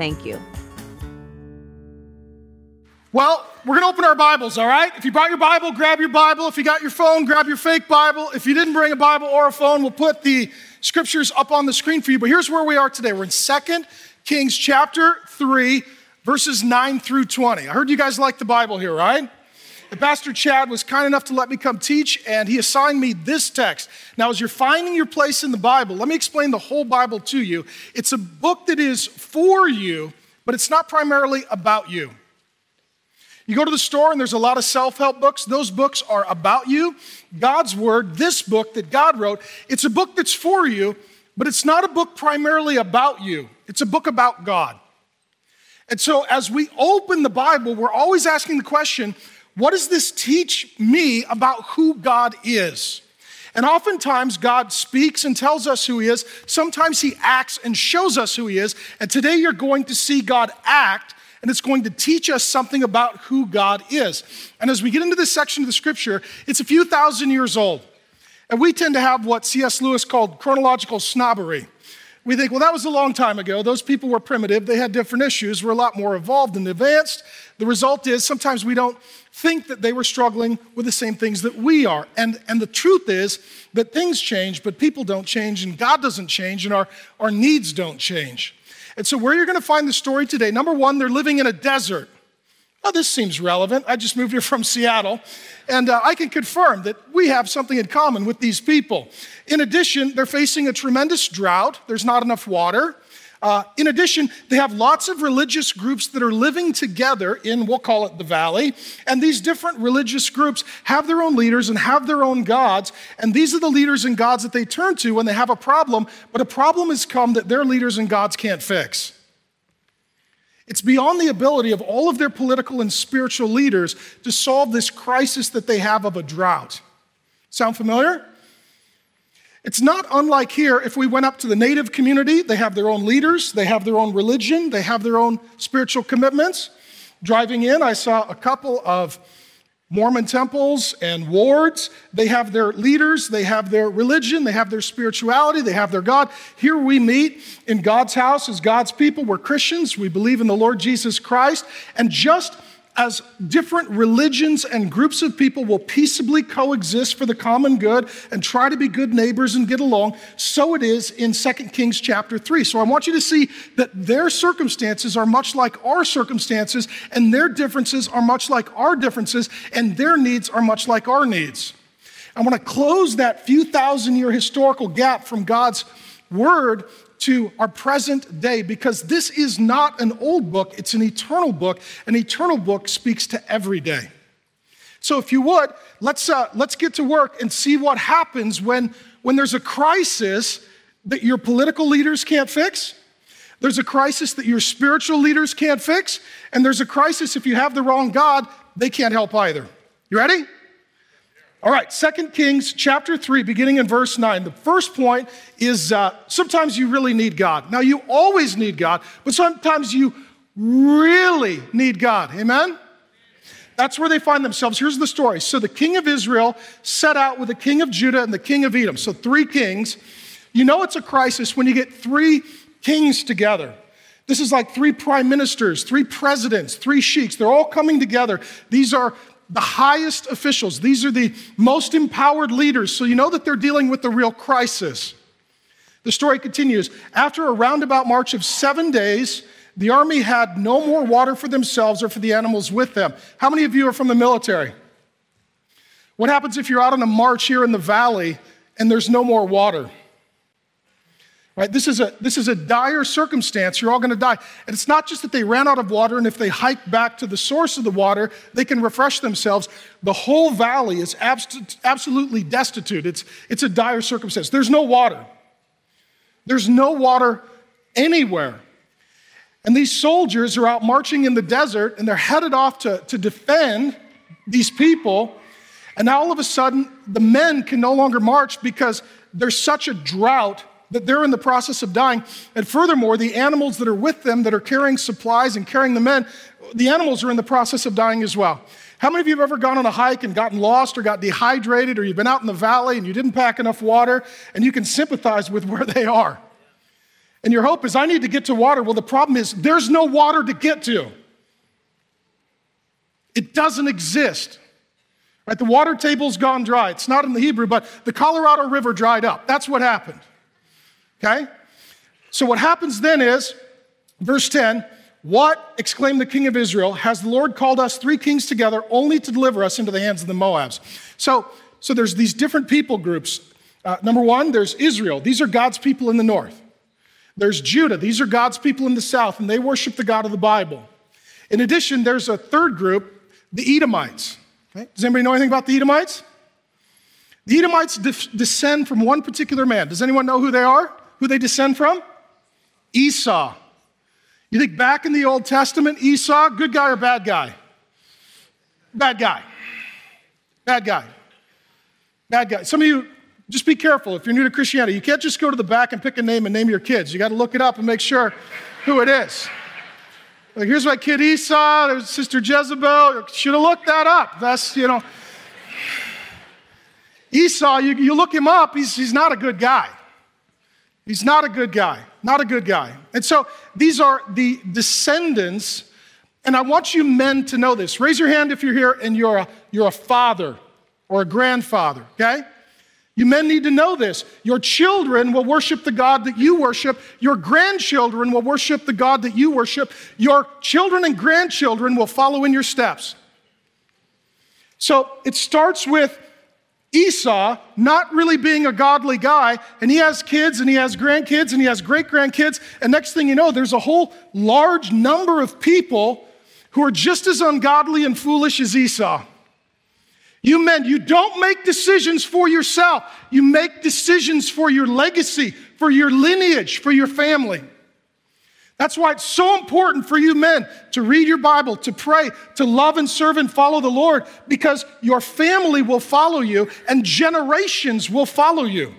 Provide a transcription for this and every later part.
Thank you. Well, we're going to open our Bibles, all right? If you brought your Bible, grab your Bible. If you got your phone, grab your fake Bible. If you didn't bring a Bible or a phone, we'll put the scriptures up on the screen for you. But here's where we are today. We're in 2 Kings chapter 3, verses 9 through 20. I heard you guys like the Bible here, right? Pastor Chad was kind enough to let me come teach, and he assigned me this text. Now, as you're finding your place in the Bible, let me explain the whole Bible to you. It's a book that is for you, but it's not primarily about you. You go to the store and there's a lot of self help books. Those books are about you. God's Word, this book that God wrote, it's a book that's for you, but it's not a book primarily about you. It's a book about God. And so as we open the Bible, we're always asking the question what does this teach me about who God is? And oftentimes, God speaks and tells us who He is. Sometimes He acts and shows us who He is. And today, you're going to see God act and it's going to teach us something about who God is. And as we get into this section of the scripture, it's a few thousand years old. And we tend to have what C.S. Lewis called chronological snobbery. We think, well, that was a long time ago. Those people were primitive. They had different issues. We're a lot more evolved and advanced. The result is sometimes we don't think that they were struggling with the same things that we are. And, and the truth is that things change, but people don't change, and God doesn't change, and our, our needs don't change. And so, where you're going to find the story today, number one, they're living in a desert. Oh, this seems relevant. I just moved here from Seattle, and uh, I can confirm that we have something in common with these people. In addition, they're facing a tremendous drought. There's not enough water. Uh, in addition, they have lots of religious groups that are living together in, we'll call it the valley. And these different religious groups have their own leaders and have their own gods. And these are the leaders and gods that they turn to when they have a problem, but a problem has come that their leaders and gods can't fix. It's beyond the ability of all of their political and spiritual leaders to solve this crisis that they have of a drought. Sound familiar? It's not unlike here if we went up to the native community. They have their own leaders, they have their own religion, they have their own spiritual commitments. Driving in, I saw a couple of Mormon temples and wards. They have their leaders, they have their religion, they have their spirituality, they have their God. Here we meet in God's house as God's people. We're Christians, we believe in the Lord Jesus Christ. And just as different religions and groups of people will peaceably coexist for the common good and try to be good neighbors and get along, so it is in 2 Kings chapter 3. So I want you to see that their circumstances are much like our circumstances, and their differences are much like our differences, and their needs are much like our needs. I want to close that few thousand year historical gap from God's word to our present day because this is not an old book, it's an eternal book. An eternal book speaks to every day. So, if you would, let's, uh, let's get to work and see what happens when, when there's a crisis that your political leaders can't fix. There's a crisis that your spiritual leaders can't fix. And there's a crisis if you have the wrong God, they can't help either. You ready? All right, Second Kings chapter 3, beginning in verse 9. The first point is uh, sometimes you really need God. Now, you always need God, but sometimes you really need God. Amen? That's where they find themselves. Here's the story. So, the king of Israel set out with the king of Judah and the king of Edom. So, three kings. You know it's a crisis when you get three kings together. This is like three prime ministers, three presidents, three sheiks. They're all coming together. These are the highest officials. These are the most empowered leaders. So you know that they're dealing with the real crisis. The story continues. After a roundabout march of seven days, the army had no more water for themselves or for the animals with them. How many of you are from the military? What happens if you're out on a march here in the valley and there's no more water? Right? This is a this is a dire circumstance. You're all going to die. And it's not just that they ran out of water and if they hike back to the source of the water, they can refresh themselves. The whole valley is abst- absolutely destitute. It's it's a dire circumstance. There's no water. There's no water anywhere. And these soldiers are out marching in the desert and they're headed off to, to defend these people. And now all of a sudden, the men can no longer march because there's such a drought that they're in the process of dying. And furthermore, the animals that are with them that are carrying supplies and carrying the men, the animals are in the process of dying as well. How many of you have ever gone on a hike and gotten lost or got dehydrated or you've been out in the valley and you didn't pack enough water and you can sympathize with where they are? And your hope is, I need to get to water. Well, the problem is, there's no water to get to. It doesn't exist. Right? The water table's gone dry. It's not in the Hebrew, but the Colorado River dried up. That's what happened. Okay? So what happens then is, verse 10, what, exclaimed the king of Israel, has the Lord called us three kings together only to deliver us into the hands of the Moabs? So, so there's these different people groups. Uh, number one, there's Israel. These are God's people in the north. There's Judah. These are God's people in the south, and they worship the God of the Bible. In addition, there's a third group, the Edomites. Right? Does anybody know anything about the Edomites? The Edomites de- descend from one particular man. Does anyone know who they are? Who they descend from? Esau. You think back in the Old Testament, Esau, good guy or bad guy? Bad guy. Bad guy. Bad guy. Some of you, just be careful if you're new to Christianity. You can't just go to the back and pick a name and name your kids. You got to look it up and make sure who it is. Like, here's my kid Esau, there's Sister Jezebel. Should have looked that up. That's, you know. Esau, you, you look him up, he's, he's not a good guy. He's not a good guy, not a good guy. And so these are the descendants, and I want you men to know this. Raise your hand if you're here and you're a, you're a father or a grandfather, okay? You men need to know this. Your children will worship the God that you worship. Your grandchildren will worship the God that you worship. Your children and grandchildren will follow in your steps. So it starts with Esau not really being a godly guy, and he has kids and he has grandkids and he has great grandkids, and next thing you know, there's a whole large number of people who are just as ungodly and foolish as Esau. You men, you don't make decisions for yourself, you make decisions for your legacy, for your lineage, for your family. That's why it's so important for you men to read your Bible, to pray, to love and serve and follow the Lord, because your family will follow you and generations will follow you.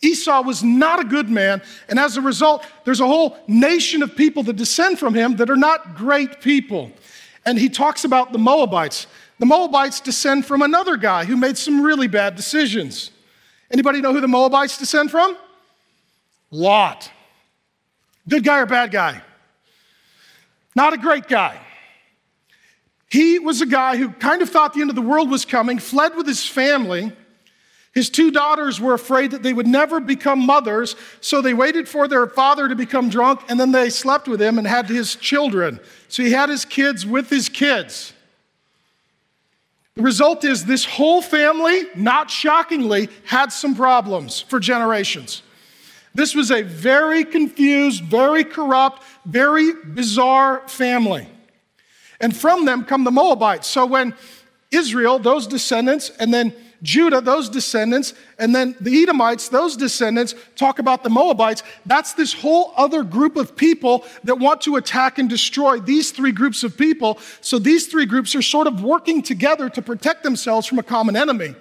Esau was not a good man, and as a result, there's a whole nation of people that descend from him that are not great people. And he talks about the Moabites. The Moabites descend from another guy who made some really bad decisions. Anybody know who the Moabites descend from? Lot. Good guy or bad guy? Not a great guy. He was a guy who kind of thought the end of the world was coming, fled with his family. His two daughters were afraid that they would never become mothers, so they waited for their father to become drunk and then they slept with him and had his children. So he had his kids with his kids. The result is this whole family, not shockingly, had some problems for generations. This was a very confused, very corrupt, very bizarre family. And from them come the Moabites. So when Israel, those descendants, and then Judah, those descendants, and then the Edomites, those descendants, talk about the Moabites. That's this whole other group of people that want to attack and destroy these three groups of people. So these three groups are sort of working together to protect themselves from a common enemy.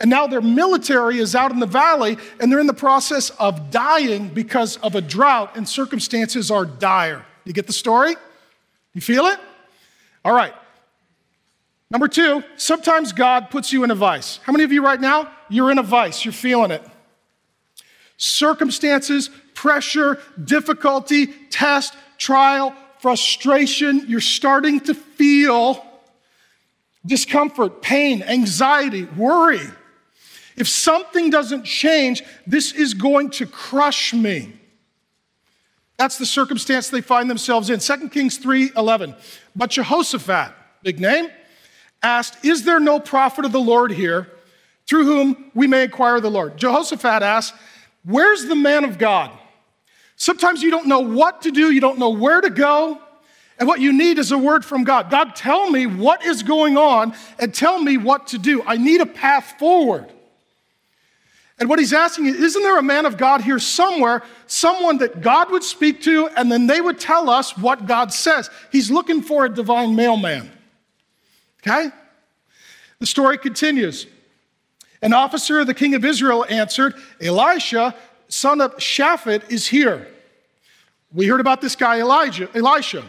And now their military is out in the valley and they're in the process of dying because of a drought and circumstances are dire. You get the story? You feel it? All right. Number two, sometimes God puts you in a vice. How many of you right now? You're in a vice, you're feeling it. Circumstances, pressure, difficulty, test, trial, frustration, you're starting to feel discomfort, pain, anxiety, worry. If something doesn't change, this is going to crush me. That's the circumstance they find themselves in. 2 Kings 3:11. But Jehoshaphat, big name, asked, "Is there no prophet of the Lord here through whom we may inquire the Lord?" Jehoshaphat asked, "Where's the man of God?" Sometimes you don't know what to do, you don't know where to go, and what you need is a word from God. God, tell me what is going on and tell me what to do. I need a path forward. And what he's asking is, isn't there a man of God here somewhere, someone that God would speak to, and then they would tell us what God says? He's looking for a divine mailman. Okay? The story continues. An officer of the king of Israel answered, Elisha, son of Shaphat, is here. We heard about this guy, Elijah, Elisha.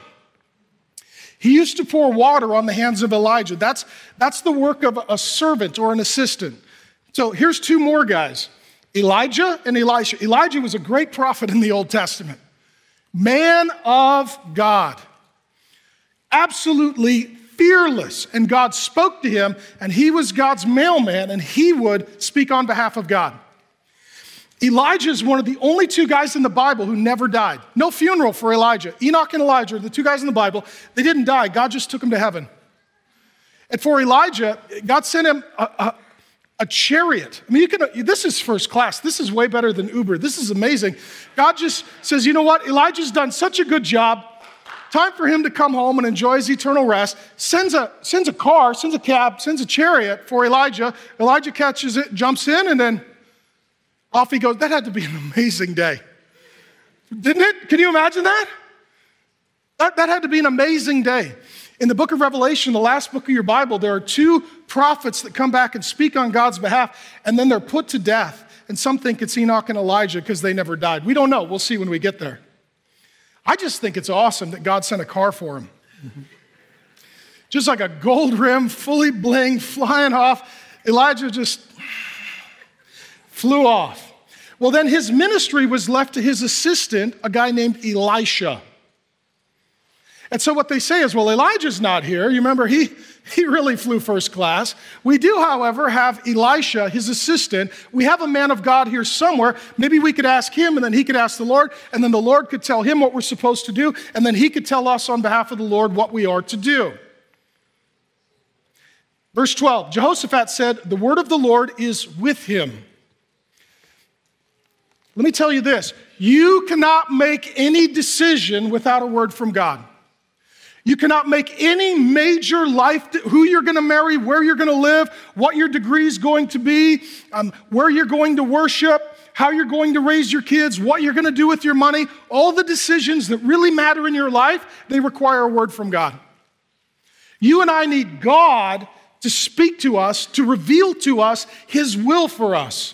He used to pour water on the hands of Elijah. That's, that's the work of a servant or an assistant. So here's two more guys Elijah and Elisha. Elijah was a great prophet in the Old Testament, man of God, absolutely fearless. And God spoke to him, and he was God's mailman, and he would speak on behalf of God. Elijah is one of the only two guys in the Bible who never died. No funeral for Elijah. Enoch and Elijah, the two guys in the Bible, they didn't die. God just took them to heaven. And for Elijah, God sent him a, a, a chariot. I mean, you can, this is first class. This is way better than Uber. This is amazing. God just says, you know what? Elijah's done such a good job. Time for him to come home and enjoy his eternal rest. Sends a, sends a car, sends a cab, sends a chariot for Elijah. Elijah catches it, jumps in, and then off he goes. That had to be an amazing day. Didn't it? Can you imagine that? That, that had to be an amazing day. In the book of Revelation, the last book of your Bible, there are two prophets that come back and speak on God's behalf, and then they're put to death. And some think it's Enoch and Elijah because they never died. We don't know. We'll see when we get there. I just think it's awesome that God sent a car for him. just like a gold rim, fully bling, flying off. Elijah just flew off. Well, then his ministry was left to his assistant, a guy named Elisha. And so what they say is, well, Elijah's not here. You remember, he, he really flew first class. We do, however, have Elisha, his assistant. We have a man of God here somewhere. Maybe we could ask him, and then he could ask the Lord, and then the Lord could tell him what we're supposed to do, and then he could tell us on behalf of the Lord what we are to do. Verse 12 Jehoshaphat said, The word of the Lord is with him. Let me tell you this you cannot make any decision without a word from God. You cannot make any major life, who you're going to marry, where you're going to live, what your degree is going to be, um, where you're going to worship, how you're going to raise your kids, what you're going to do with your money. All the decisions that really matter in your life, they require a word from God. You and I need God to speak to us, to reveal to us His will for us.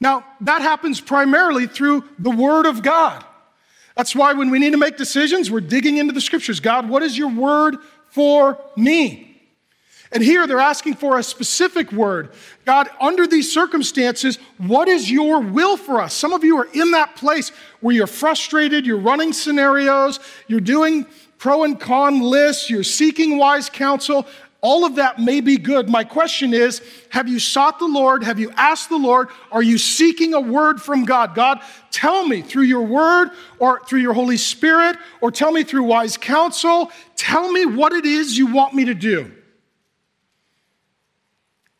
Now, that happens primarily through the Word of God. That's why when we need to make decisions, we're digging into the scriptures. God, what is your word for me? And here they're asking for a specific word. God, under these circumstances, what is your will for us? Some of you are in that place where you're frustrated, you're running scenarios, you're doing pro and con lists, you're seeking wise counsel. All of that may be good. My question is Have you sought the Lord? Have you asked the Lord? Are you seeking a word from God? God, tell me through your word or through your Holy Spirit or tell me through wise counsel. Tell me what it is you want me to do.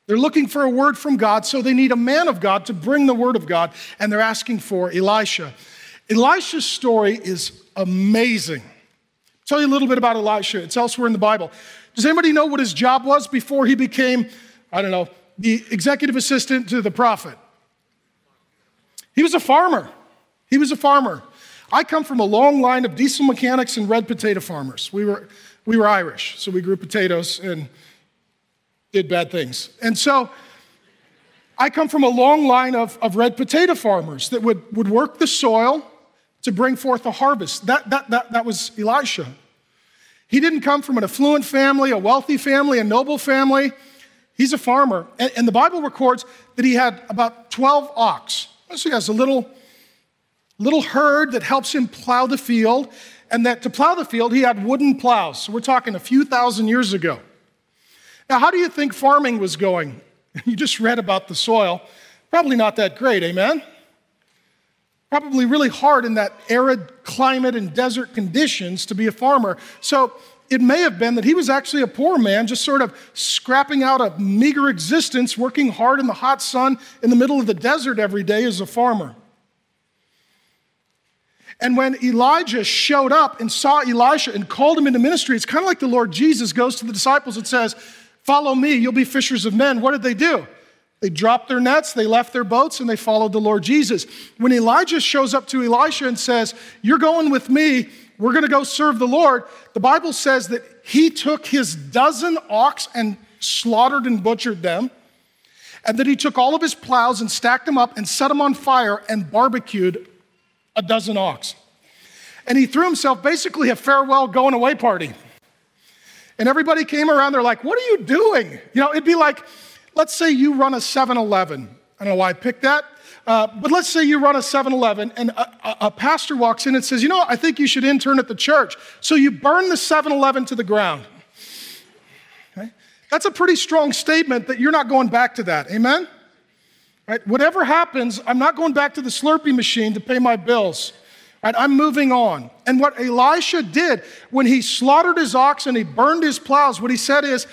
They're looking for a word from God, so they need a man of God to bring the word of God, and they're asking for Elisha. Elisha's story is amazing. I'll tell you a little bit about Elisha. It's elsewhere in the Bible. Does anybody know what his job was before he became, I don't know, the executive assistant to the prophet? He was a farmer. He was a farmer. I come from a long line of diesel mechanics and red potato farmers. We were, we were Irish, so we grew potatoes and did bad things. And so I come from a long line of, of red potato farmers that would, would work the soil to bring forth a harvest. That, that, that, that was Elisha. He didn't come from an affluent family, a wealthy family, a noble family. He's a farmer. And, and the Bible records that he had about 12 ox. So he has a little, little herd that helps him plow the field. And that to plow the field, he had wooden plows. So we're talking a few thousand years ago. Now, how do you think farming was going? You just read about the soil. Probably not that great, amen? Probably really hard in that arid climate and desert conditions to be a farmer. So it may have been that he was actually a poor man, just sort of scrapping out a meager existence, working hard in the hot sun in the middle of the desert every day as a farmer. And when Elijah showed up and saw Elisha and called him into ministry, it's kind of like the Lord Jesus goes to the disciples and says, Follow me, you'll be fishers of men. What did they do? They dropped their nets, they left their boats, and they followed the Lord Jesus. When Elijah shows up to Elisha and says, You're going with me, we're going to go serve the Lord, the Bible says that he took his dozen ox and slaughtered and butchered them, and that he took all of his plows and stacked them up and set them on fire and barbecued a dozen ox. And he threw himself basically a farewell going away party. And everybody came around, they're like, What are you doing? You know, it'd be like, let's say you run a 7 Eleven. I don't know why I picked that. Uh, but let's say you run a 7 Eleven and a, a, pastor walks in and says, You know, I think you should intern at the church. So you burn the 7 Eleven to the ground. Okay? That's a pretty strong statement that you're not going back to that. Amen? Right? Whatever happens, I'm not going back to the Slurpee machine to pay my bills. Right? I'm moving on. And what Elisha did when he slaughtered his ox and he burned his plows, what he said is,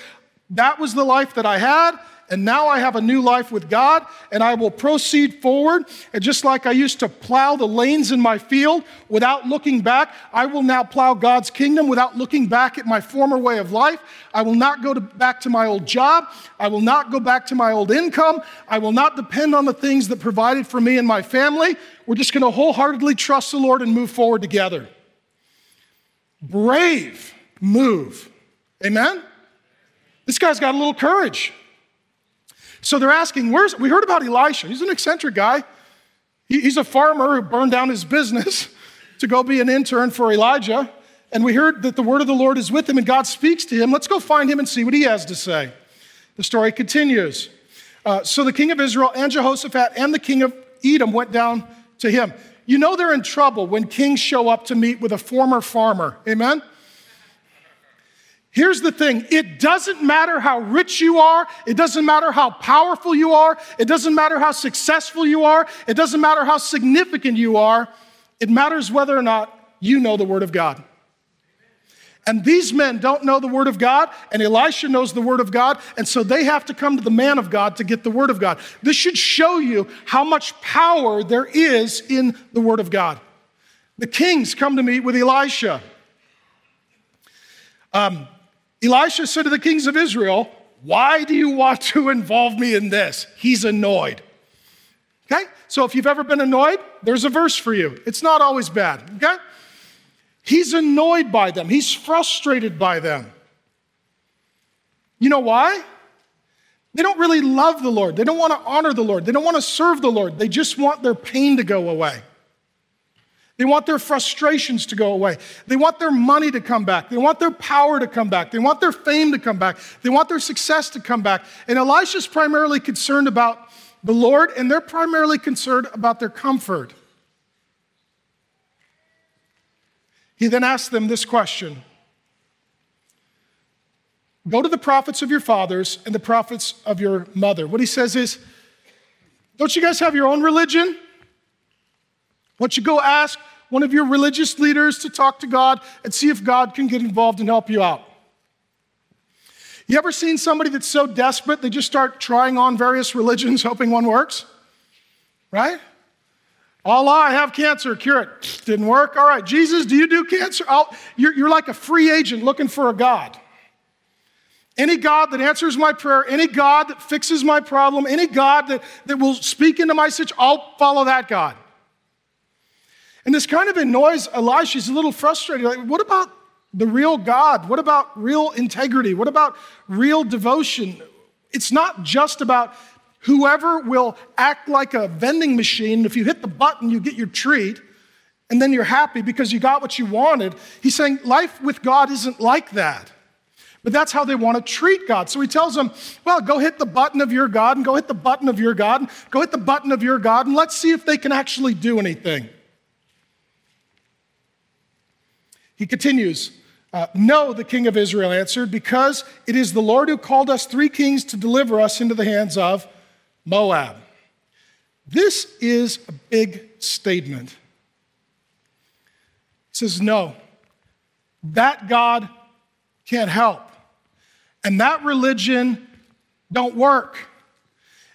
That was the life that I had and now I have a new life with God, and I will proceed forward. And just like I used to plow the lanes in my field without looking back, I will now plow God's kingdom without looking back at my former way of life. I will not go to, back to my old job. I will not go back to my old income. I will not depend on the things that provided for me and my family. We're just going to wholeheartedly trust the Lord and move forward together. Brave move. Amen? This guy's got a little courage. So they're asking, where's, we heard about Elisha. He's an eccentric guy. He, he's a farmer who burned down his business to go be an intern for Elijah. And we heard that the word of the Lord is with him and God speaks to him. Let's go find him and see what he has to say. The story continues. Uh, so the king of Israel and Jehoshaphat and the king of Edom went down to him. You know they're in trouble when kings show up to meet with a former farmer. Amen? Here's the thing it doesn't matter how rich you are, it doesn't matter how powerful you are, it doesn't matter how successful you are, it doesn't matter how significant you are. It matters whether or not you know the Word of God. And these men don't know the Word of God, and Elisha knows the Word of God, and so they have to come to the man of God to get the Word of God. This should show you how much power there is in the Word of God. The kings come to meet with Elisha. Um, Elisha said to the kings of Israel, Why do you want to involve me in this? He's annoyed. Okay? So if you've ever been annoyed, there's a verse for you. It's not always bad. Okay? He's annoyed by them, he's frustrated by them. You know why? They don't really love the Lord. They don't want to honor the Lord. They don't want to serve the Lord. They just want their pain to go away. They want their frustrations to go away. They want their money to come back. They want their power to come back. They want their fame to come back. They want their success to come back. And Elisha's primarily concerned about the Lord, and they're primarily concerned about their comfort. He then asks them this question Go to the prophets of your fathers and the prophets of your mother. What he says is, Don't you guys have your own religion? Why don't you go ask one of your religious leaders to talk to God and see if God can get involved and help you out. You ever seen somebody that's so desperate they just start trying on various religions hoping one works? Right? Allah, I have cancer, cure it. Didn't work. All right, Jesus, do you do cancer? You're, you're like a free agent looking for a God. Any God that answers my prayer, any God that fixes my problem, any God that, that will speak into my situation, I'll follow that God. And this kind of annoys Elisha. He's a little frustrated. Like, what about the real God? What about real integrity? What about real devotion? It's not just about whoever will act like a vending machine. If you hit the button, you get your treat, and then you're happy because you got what you wanted. He's saying life with God isn't like that. But that's how they want to treat God. So he tells them, well, go hit the button of your God and go hit the button of your God and go hit the button of your God and let's see if they can actually do anything. He continues, uh, No, the king of Israel answered, because it is the Lord who called us three kings to deliver us into the hands of Moab. This is a big statement. He says, No, that God can't help. And that religion don't work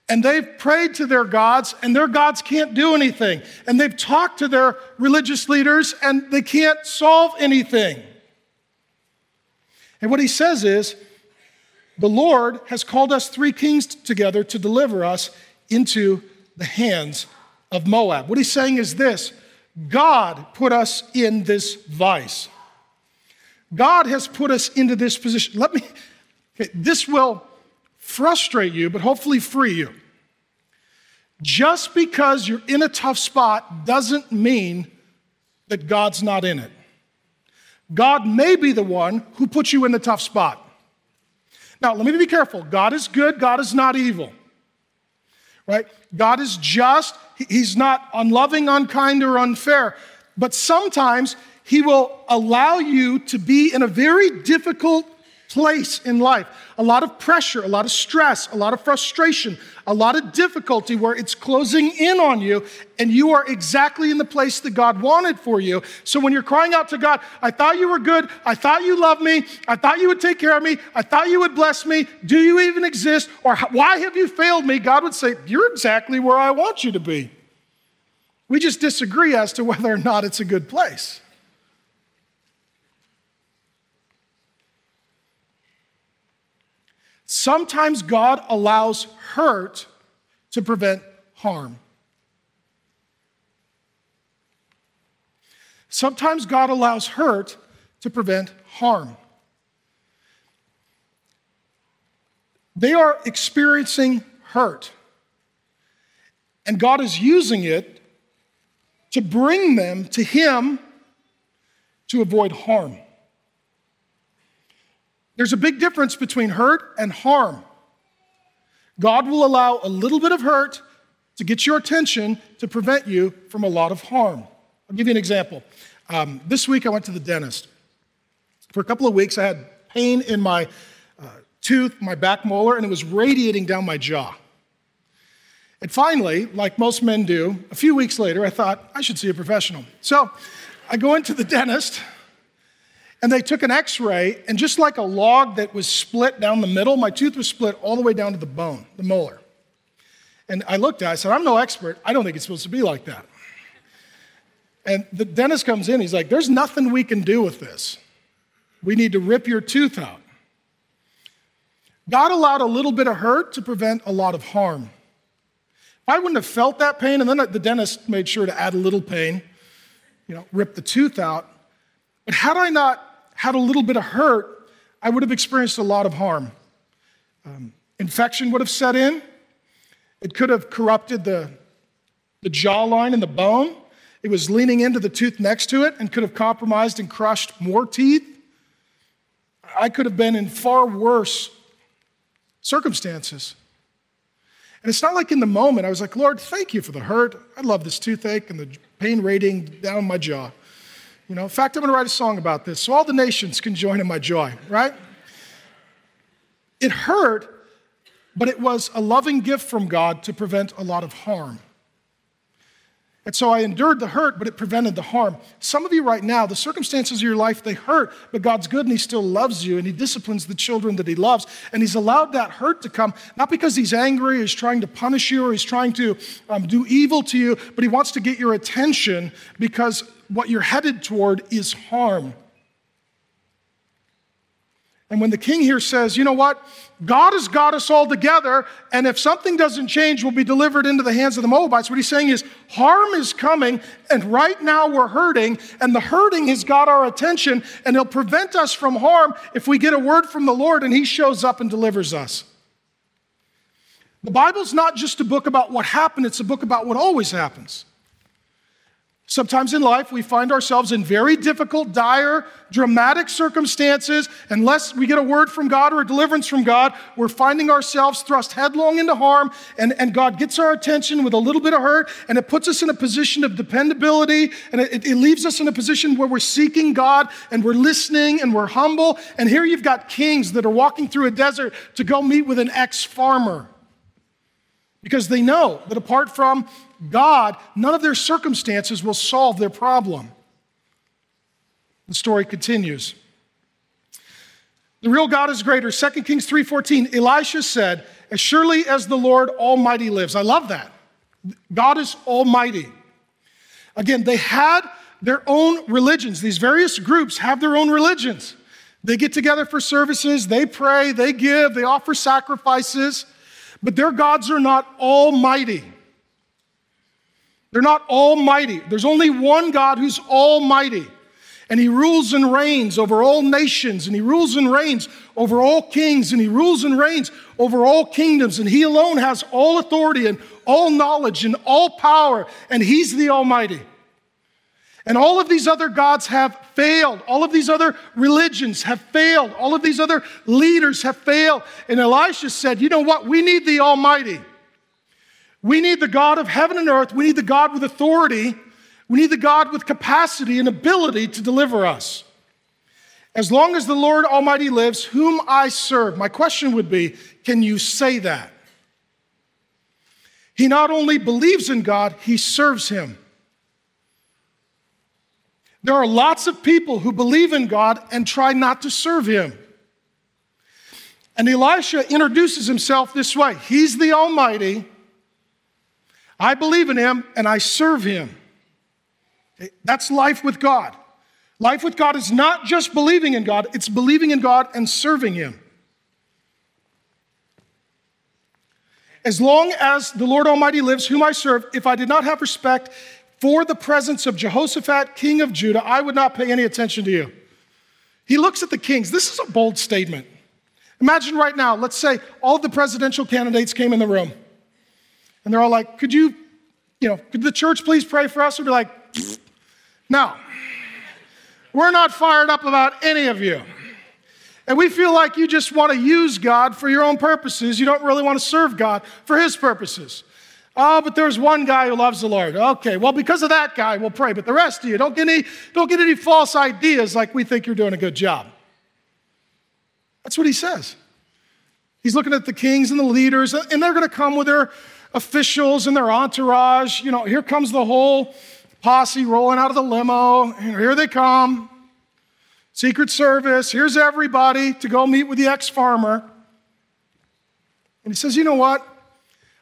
and they've prayed to their gods, and their gods can't do anything. And they've talked to their religious leaders, and they can't solve anything. And what he says is, the Lord has called us three kings together to deliver us into the hands of Moab. What he's saying is this God put us in this vice. God has put us into this position. Let me, okay, this will frustrate you, but hopefully free you. Just because you're in a tough spot doesn't mean that God's not in it. God may be the one who put you in the tough spot. Now, let me be careful. God is good, God is not evil. Right? God is just, He's not unloving, unkind, or unfair. But sometimes He will allow you to be in a very difficult place in life. A lot of pressure, a lot of stress, a lot of frustration, a lot of difficulty where it's closing in on you and you are exactly in the place that God wanted for you. So when you're crying out to God, I thought you were good. I thought you loved me. I thought you would take care of me. I thought you would bless me. Do you even exist? Or why have you failed me? God would say, You're exactly where I want you to be. We just disagree as to whether or not it's a good place. Sometimes God allows hurt to prevent harm. Sometimes God allows hurt to prevent harm. They are experiencing hurt, and God is using it to bring them to Him to avoid harm. There's a big difference between hurt and harm. God will allow a little bit of hurt to get your attention to prevent you from a lot of harm. I'll give you an example. Um, this week I went to the dentist. For a couple of weeks, I had pain in my uh, tooth, my back molar, and it was radiating down my jaw. And finally, like most men do, a few weeks later, I thought I should see a professional. So I go into the dentist and they took an x ray, and just like a log that was split down the middle, my tooth was split all the way down to the bone, the molar. And I looked at it, I said, I'm no expert. I don't think it's supposed to be like that. And the dentist comes in, he's like, There's nothing we can do with this. We need to rip your tooth out. God allowed a little bit of hurt to prevent a lot of harm. If I wouldn't have felt that pain, and then the dentist made sure to add a little pain, you know, rip the tooth out. But had I not had a little bit of hurt, I would have experienced a lot of harm. Um, infection would have set in. It could have corrupted the, the jawline and the bone. It was leaning into the tooth next to it and could have compromised and crushed more teeth. I could have been in far worse circumstances. And it's not like in the moment I was like, Lord, thank you for the hurt. I love this toothache and the pain rating down my jaw. You know, in fact, I'm going to write a song about this so all the nations can join in my joy, right? It hurt, but it was a loving gift from God to prevent a lot of harm. And so I endured the hurt, but it prevented the harm. Some of you right now, the circumstances of your life, they hurt, but God's good and He still loves you and He disciplines the children that He loves. And He's allowed that hurt to come, not because He's angry or He's trying to punish you or He's trying to um, do evil to you, but He wants to get your attention because what you're headed toward is harm. And when the king here says, you know what? God has got us all together, and if something doesn't change, we'll be delivered into the hands of the Moabites. What he's saying is, harm is coming, and right now we're hurting, and the hurting has got our attention, and it'll prevent us from harm if we get a word from the Lord and he shows up and delivers us. The Bible's not just a book about what happened, it's a book about what always happens. Sometimes in life, we find ourselves in very difficult, dire, dramatic circumstances. Unless we get a word from God or a deliverance from God, we're finding ourselves thrust headlong into harm, and, and God gets our attention with a little bit of hurt, and it puts us in a position of dependability, and it, it leaves us in a position where we're seeking God, and we're listening, and we're humble. And here you've got kings that are walking through a desert to go meet with an ex farmer because they know that apart from God, none of their circumstances will solve their problem. The story continues. The real God is greater. 2 Kings 3:14, Elisha said, "As surely as the Lord Almighty lives." I love that. God is almighty. Again, they had their own religions. These various groups have their own religions. They get together for services, they pray, they give, they offer sacrifices, but their gods are not almighty. They're not almighty. There's only one God who's almighty. And he rules and reigns over all nations, and he rules and reigns over all kings, and he rules and reigns over all kingdoms, and he alone has all authority and all knowledge and all power, and he's the Almighty. And all of these other gods have failed. All of these other religions have failed. All of these other leaders have failed. And Elisha said, You know what? We need the Almighty. We need the God of heaven and earth. We need the God with authority. We need the God with capacity and ability to deliver us. As long as the Lord Almighty lives, whom I serve. My question would be can you say that? He not only believes in God, he serves him. There are lots of people who believe in God and try not to serve him. And Elisha introduces himself this way He's the Almighty. I believe in him and I serve him. That's life with God. Life with God is not just believing in God, it's believing in God and serving him. As long as the Lord Almighty lives, whom I serve, if I did not have respect for the presence of Jehoshaphat, king of Judah, I would not pay any attention to you. He looks at the kings. This is a bold statement. Imagine right now, let's say all the presidential candidates came in the room. And they're all like, could you, you know, could the church please pray for us? We'd be like, no, we're not fired up about any of you. And we feel like you just want to use God for your own purposes. You don't really want to serve God for his purposes. Oh, but there's one guy who loves the Lord. Okay, well, because of that guy, we'll pray. But the rest of you, don't get any, don't get any false ideas like we think you're doing a good job. That's what he says. He's looking at the kings and the leaders, and they're going to come with their officials and their entourage. You know, here comes the whole posse rolling out of the limo. Here they come. Secret Service, here's everybody to go meet with the ex farmer. And he says, You know what?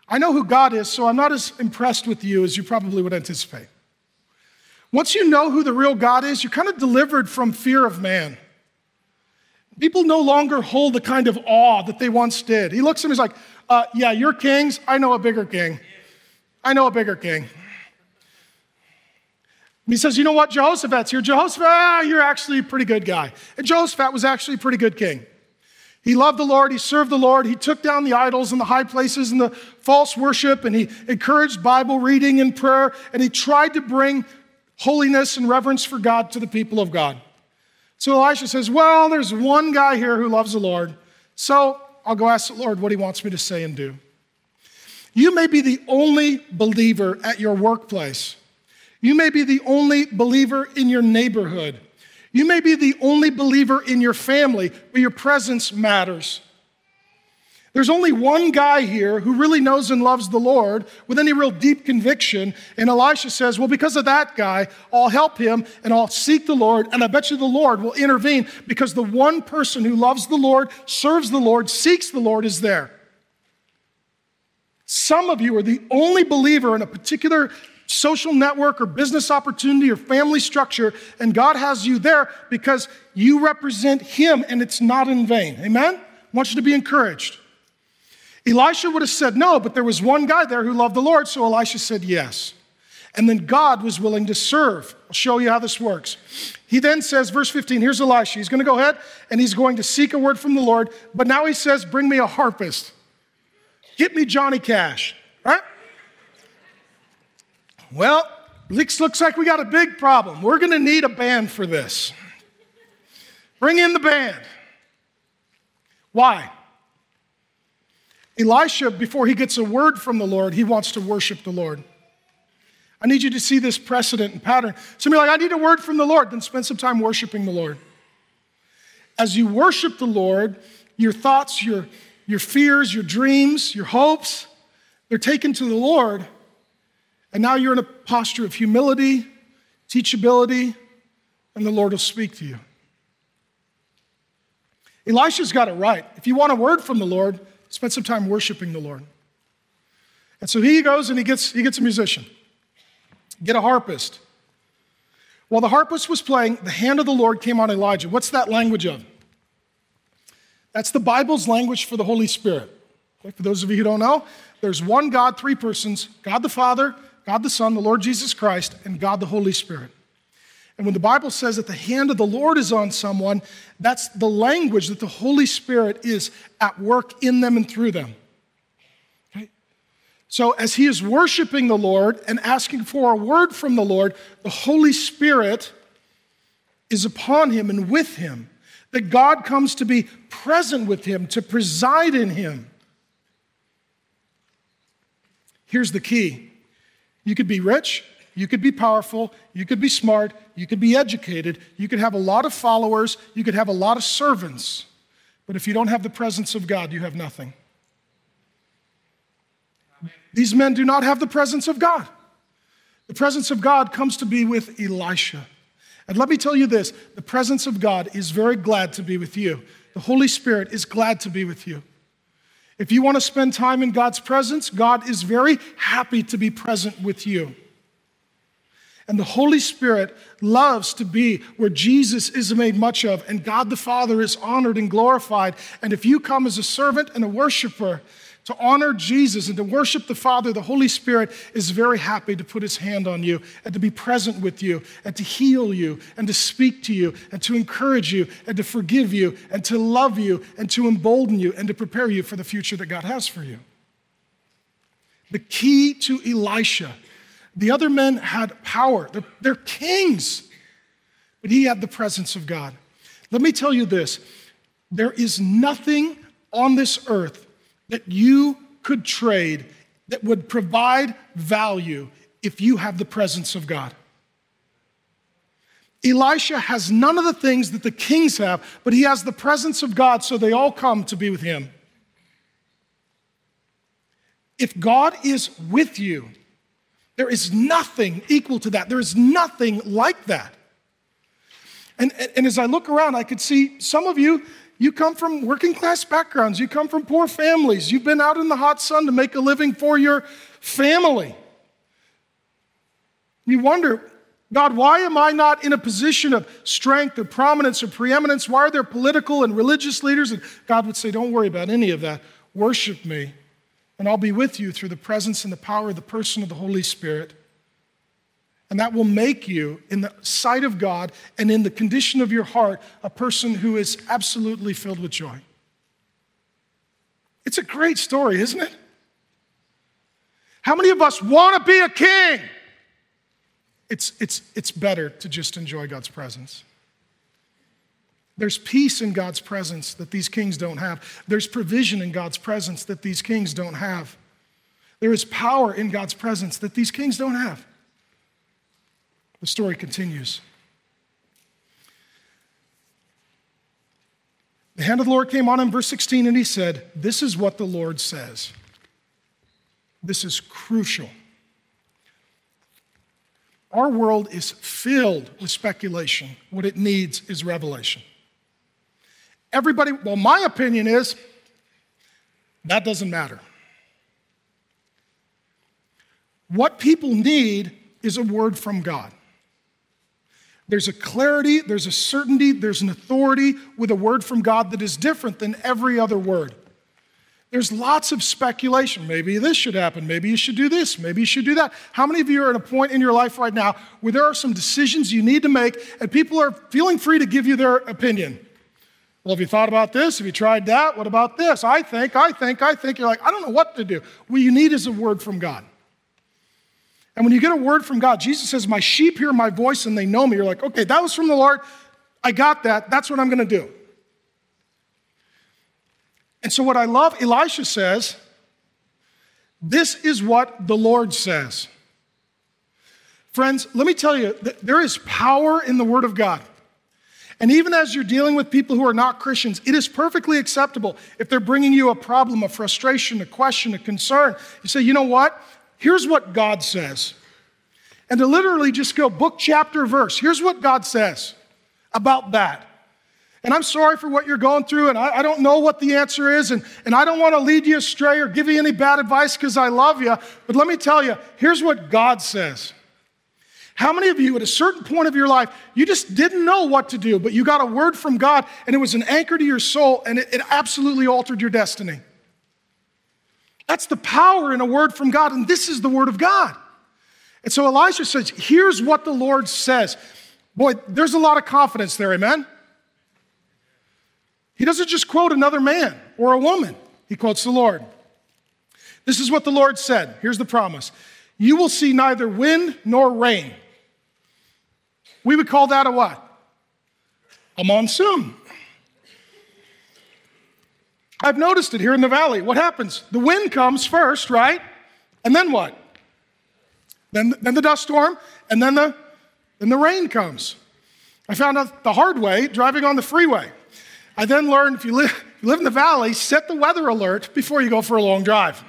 I know who God is, so I'm not as impressed with you as you probably would anticipate. Once you know who the real God is, you're kind of delivered from fear of man. People no longer hold the kind of awe that they once did. He looks at and he's like, uh, Yeah, you're kings. I know a bigger king. I know a bigger king. And he says, You know what? Jehoshaphat's here. Jehoshaphat, ah, you're actually a pretty good guy. And Jehoshaphat was actually a pretty good king. He loved the Lord, he served the Lord, he took down the idols and the high places and the false worship, and he encouraged Bible reading and prayer, and he tried to bring holiness and reverence for God to the people of God. So Elisha says, Well, there's one guy here who loves the Lord, so I'll go ask the Lord what he wants me to say and do. You may be the only believer at your workplace. You may be the only believer in your neighborhood. You may be the only believer in your family, but your presence matters. There's only one guy here who really knows and loves the Lord with any real deep conviction. And Elisha says, Well, because of that guy, I'll help him and I'll seek the Lord. And I bet you the Lord will intervene because the one person who loves the Lord, serves the Lord, seeks the Lord is there. Some of you are the only believer in a particular social network or business opportunity or family structure, and God has you there because you represent Him and it's not in vain. Amen? I want you to be encouraged. Elisha would have said no, but there was one guy there who loved the Lord, so Elisha said yes. And then God was willing to serve. I'll show you how this works. He then says, verse 15, here's Elisha. He's going to go ahead and he's going to seek a word from the Lord, but now he says, Bring me a harpist. Get me Johnny Cash, right? Well, looks, looks like we got a big problem. We're going to need a band for this. Bring in the band. Why? Elisha, before he gets a word from the Lord, he wants to worship the Lord. I need you to see this precedent and pattern. Some of you are like, I need a word from the Lord. Then spend some time worshiping the Lord. As you worship the Lord, your thoughts, your, your fears, your dreams, your hopes, they're taken to the Lord and now you're in a posture of humility, teachability, and the Lord will speak to you. Elisha's got it right. If you want a word from the Lord, spend some time worshiping the Lord. And so he goes and he gets, he gets a musician, get a harpist. While the harpist was playing, the hand of the Lord came on Elijah. What's that language of? That's the Bible's language for the Holy Spirit. Okay, for those of you who don't know, there's one God, three persons God the Father, God the Son, the Lord Jesus Christ, and God the Holy Spirit. And when the Bible says that the hand of the Lord is on someone, that's the language that the Holy Spirit is at work in them and through them. Okay? So, as he is worshiping the Lord and asking for a word from the Lord, the Holy Spirit is upon him and with him. That God comes to be present with him, to preside in him. Here's the key you could be rich, you could be powerful, you could be smart, you could be educated, you could have a lot of followers, you could have a lot of servants. But if you don't have the presence of God, you have nothing. These men do not have the presence of God. The presence of God comes to be with Elisha. And let me tell you this the presence of God is very glad to be with you. The Holy Spirit is glad to be with you. If you want to spend time in God's presence, God is very happy to be present with you. And the Holy Spirit loves to be where Jesus is made much of, and God the Father is honored and glorified. And if you come as a servant and a worshiper to honor Jesus and to worship the Father, the Holy Spirit is very happy to put his hand on you and to be present with you and to heal you and to speak to you and to encourage you and to forgive you and to love you and to embolden you and to prepare you for the future that God has for you. The key to Elisha the other men had power, they're, they're kings, but he had the presence of God. Let me tell you this there is nothing on this earth that you could trade that would provide value if you have the presence of God. Elisha has none of the things that the kings have, but he has the presence of God, so they all come to be with him. If God is with you, there is nothing equal to that. There is nothing like that. And, and as I look around, I could see some of you, you come from working class backgrounds, you come from poor families, you've been out in the hot sun to make a living for your family. You wonder, God, why am I not in a position of strength or prominence or preeminence? Why are there political and religious leaders? And God would say, Don't worry about any of that. Worship me and I'll be with you through the presence and the power of the person of the Holy Spirit. And that will make you, in the sight of God and in the condition of your heart, a person who is absolutely filled with joy. It's a great story, isn't it? How many of us want to be a king? It's, it's, it's better to just enjoy God's presence. There's peace in God's presence that these kings don't have. There's provision in God's presence that these kings don't have. There is power in God's presence that these kings don't have. The story continues. The hand of the Lord came on him, verse 16, and he said, This is what the Lord says. This is crucial. Our world is filled with speculation. What it needs is revelation. Everybody, well, my opinion is that doesn't matter. What people need is a word from God. There's a clarity, there's a certainty, there's an authority with a word from God that is different than every other word. There's lots of speculation. Maybe this should happen. Maybe you should do this. Maybe you should do that. How many of you are at a point in your life right now where there are some decisions you need to make and people are feeling free to give you their opinion? Well, have you thought about this? Have you tried that? What about this? I think, I think, I think. You're like, I don't know what to do. What you need is a word from God. And when you get a word from God, Jesus says, My sheep hear my voice and they know me. You're like, okay, that was from the Lord. I got that. That's what I'm going to do. And so, what I love, Elisha says, This is what the Lord says. Friends, let me tell you, there is power in the Word of God. And even as you're dealing with people who are not Christians, it is perfectly acceptable if they're bringing you a problem, a frustration, a question, a concern. You say, you know what? Here's what God says. And to literally just go book, chapter, verse. Here's what God says about that. And I'm sorry for what you're going through, and I, I don't know what the answer is, and, and I don't want to lead you astray or give you any bad advice because I love you. But let me tell you here's what God says How many of you, at a certain point of your life, you just didn't know what to do, but you got a word from God and it was an anchor to your soul and it, it absolutely altered your destiny? That's the power in a word from God, and this is the word of God. And so Elijah says, Here's what the Lord says. Boy, there's a lot of confidence there, amen? He doesn't just quote another man or a woman, he quotes the Lord. This is what the Lord said. Here's the promise You will see neither wind nor rain. We would call that a what? A monsoon. I've noticed it here in the valley. What happens? The wind comes first, right? And then what? Then, then the dust storm, and then the, then the rain comes. I found out the hard way driving on the freeway. I then learned if you live, if you live in the valley, set the weather alert before you go for a long drive.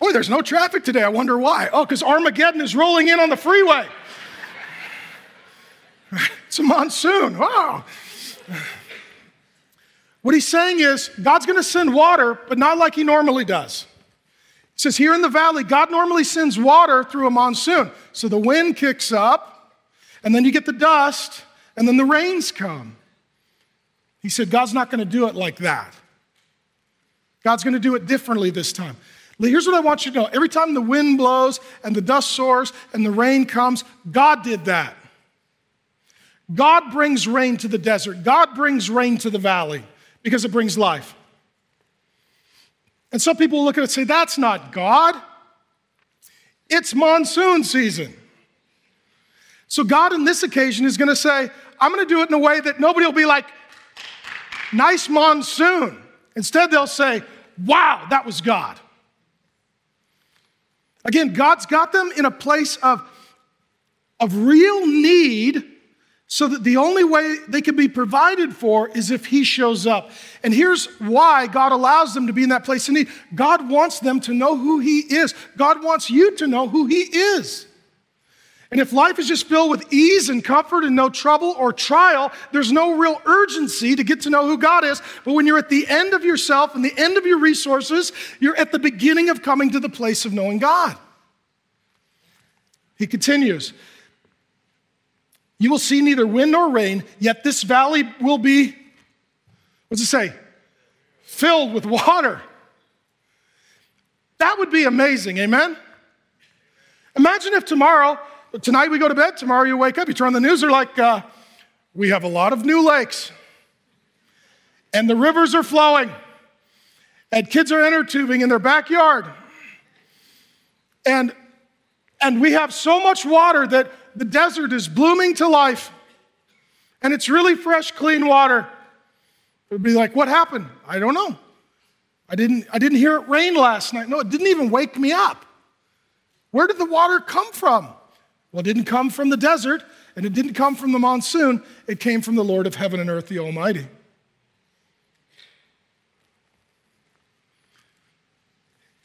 Boy, there's no traffic today. I wonder why. Oh, because Armageddon is rolling in on the freeway. It's a monsoon. Wow. What he's saying is, God's going to send water, but not like he normally does. He says, here in the valley, God normally sends water through a monsoon. So the wind kicks up, and then you get the dust, and then the rains come. He said, God's not going to do it like that. God's going to do it differently this time. Here's what I want you to know every time the wind blows and the dust soars and the rain comes, God did that. God brings rain to the desert, God brings rain to the valley because it brings life. And some people look at it and say, that's not God. It's monsoon season. So, God, in this occasion, is going to say, I'm going to do it in a way that nobody will be like, nice monsoon. Instead, they'll say, wow, that was God. Again, God's got them in a place of, of real need so that the only way they can be provided for is if he shows up. And here's why God allows them to be in that place of need. God wants them to know who he is. God wants you to know who he is. And if life is just filled with ease and comfort and no trouble or trial, there's no real urgency to get to know who God is. But when you're at the end of yourself and the end of your resources, you're at the beginning of coming to the place of knowing God. He continues, you will see neither wind nor rain, yet this valley will be, what's it say? Filled with water. That would be amazing, amen? Imagine if tomorrow, tonight we go to bed, tomorrow you wake up, you turn on the news, they're like, uh, we have a lot of new lakes, and the rivers are flowing, and kids are inner tubing in their backyard. And, and we have so much water that the desert is blooming to life and it's really fresh, clean water. It would be like, what happened? I don't know. I didn't, I didn't hear it rain last night. No, it didn't even wake me up. Where did the water come from? Well, it didn't come from the desert and it didn't come from the monsoon. It came from the Lord of heaven and earth, the Almighty.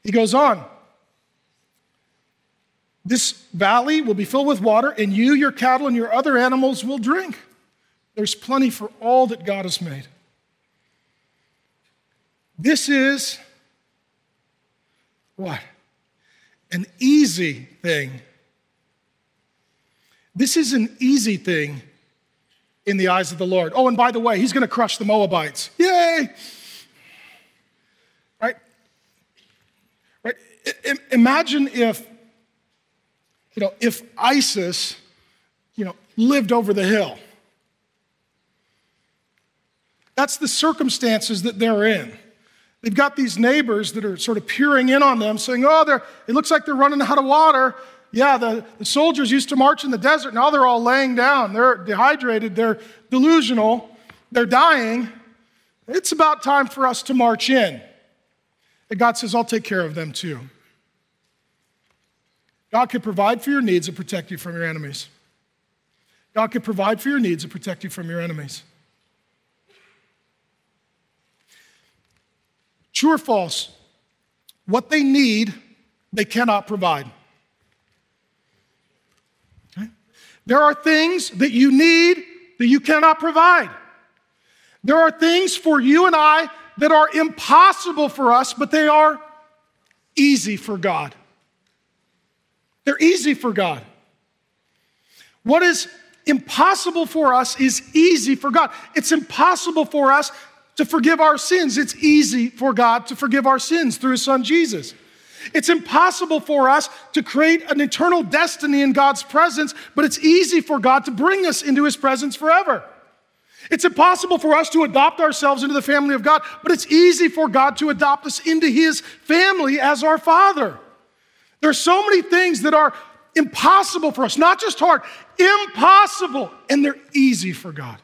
He goes on. This valley will be filled with water, and you, your cattle, and your other animals will drink. There's plenty for all that God has made. This is what? An easy thing. This is an easy thing in the eyes of the Lord. Oh, and by the way, he's going to crush the Moabites. Yay! Right? Right? I- imagine if you know, if ISIS, you know, lived over the hill. That's the circumstances that they're in. They've got these neighbors that are sort of peering in on them, saying, Oh, they're, it looks like they're running out of water. Yeah, the, the soldiers used to march in the desert. Now they're all laying down. They're dehydrated. They're delusional. They're dying. It's about time for us to march in. And God says, I'll take care of them too. God can provide for your needs and protect you from your enemies. God can provide for your needs and protect you from your enemies. True or false? What they need, they cannot provide. Okay? There are things that you need that you cannot provide. There are things for you and I that are impossible for us, but they are easy for God. They're easy for God. What is impossible for us is easy for God. It's impossible for us to forgive our sins. It's easy for God to forgive our sins through His Son Jesus. It's impossible for us to create an eternal destiny in God's presence, but it's easy for God to bring us into His presence forever. It's impossible for us to adopt ourselves into the family of God, but it's easy for God to adopt us into His family as our Father. There are so many things that are impossible for us, not just hard, impossible, and they're easy for God.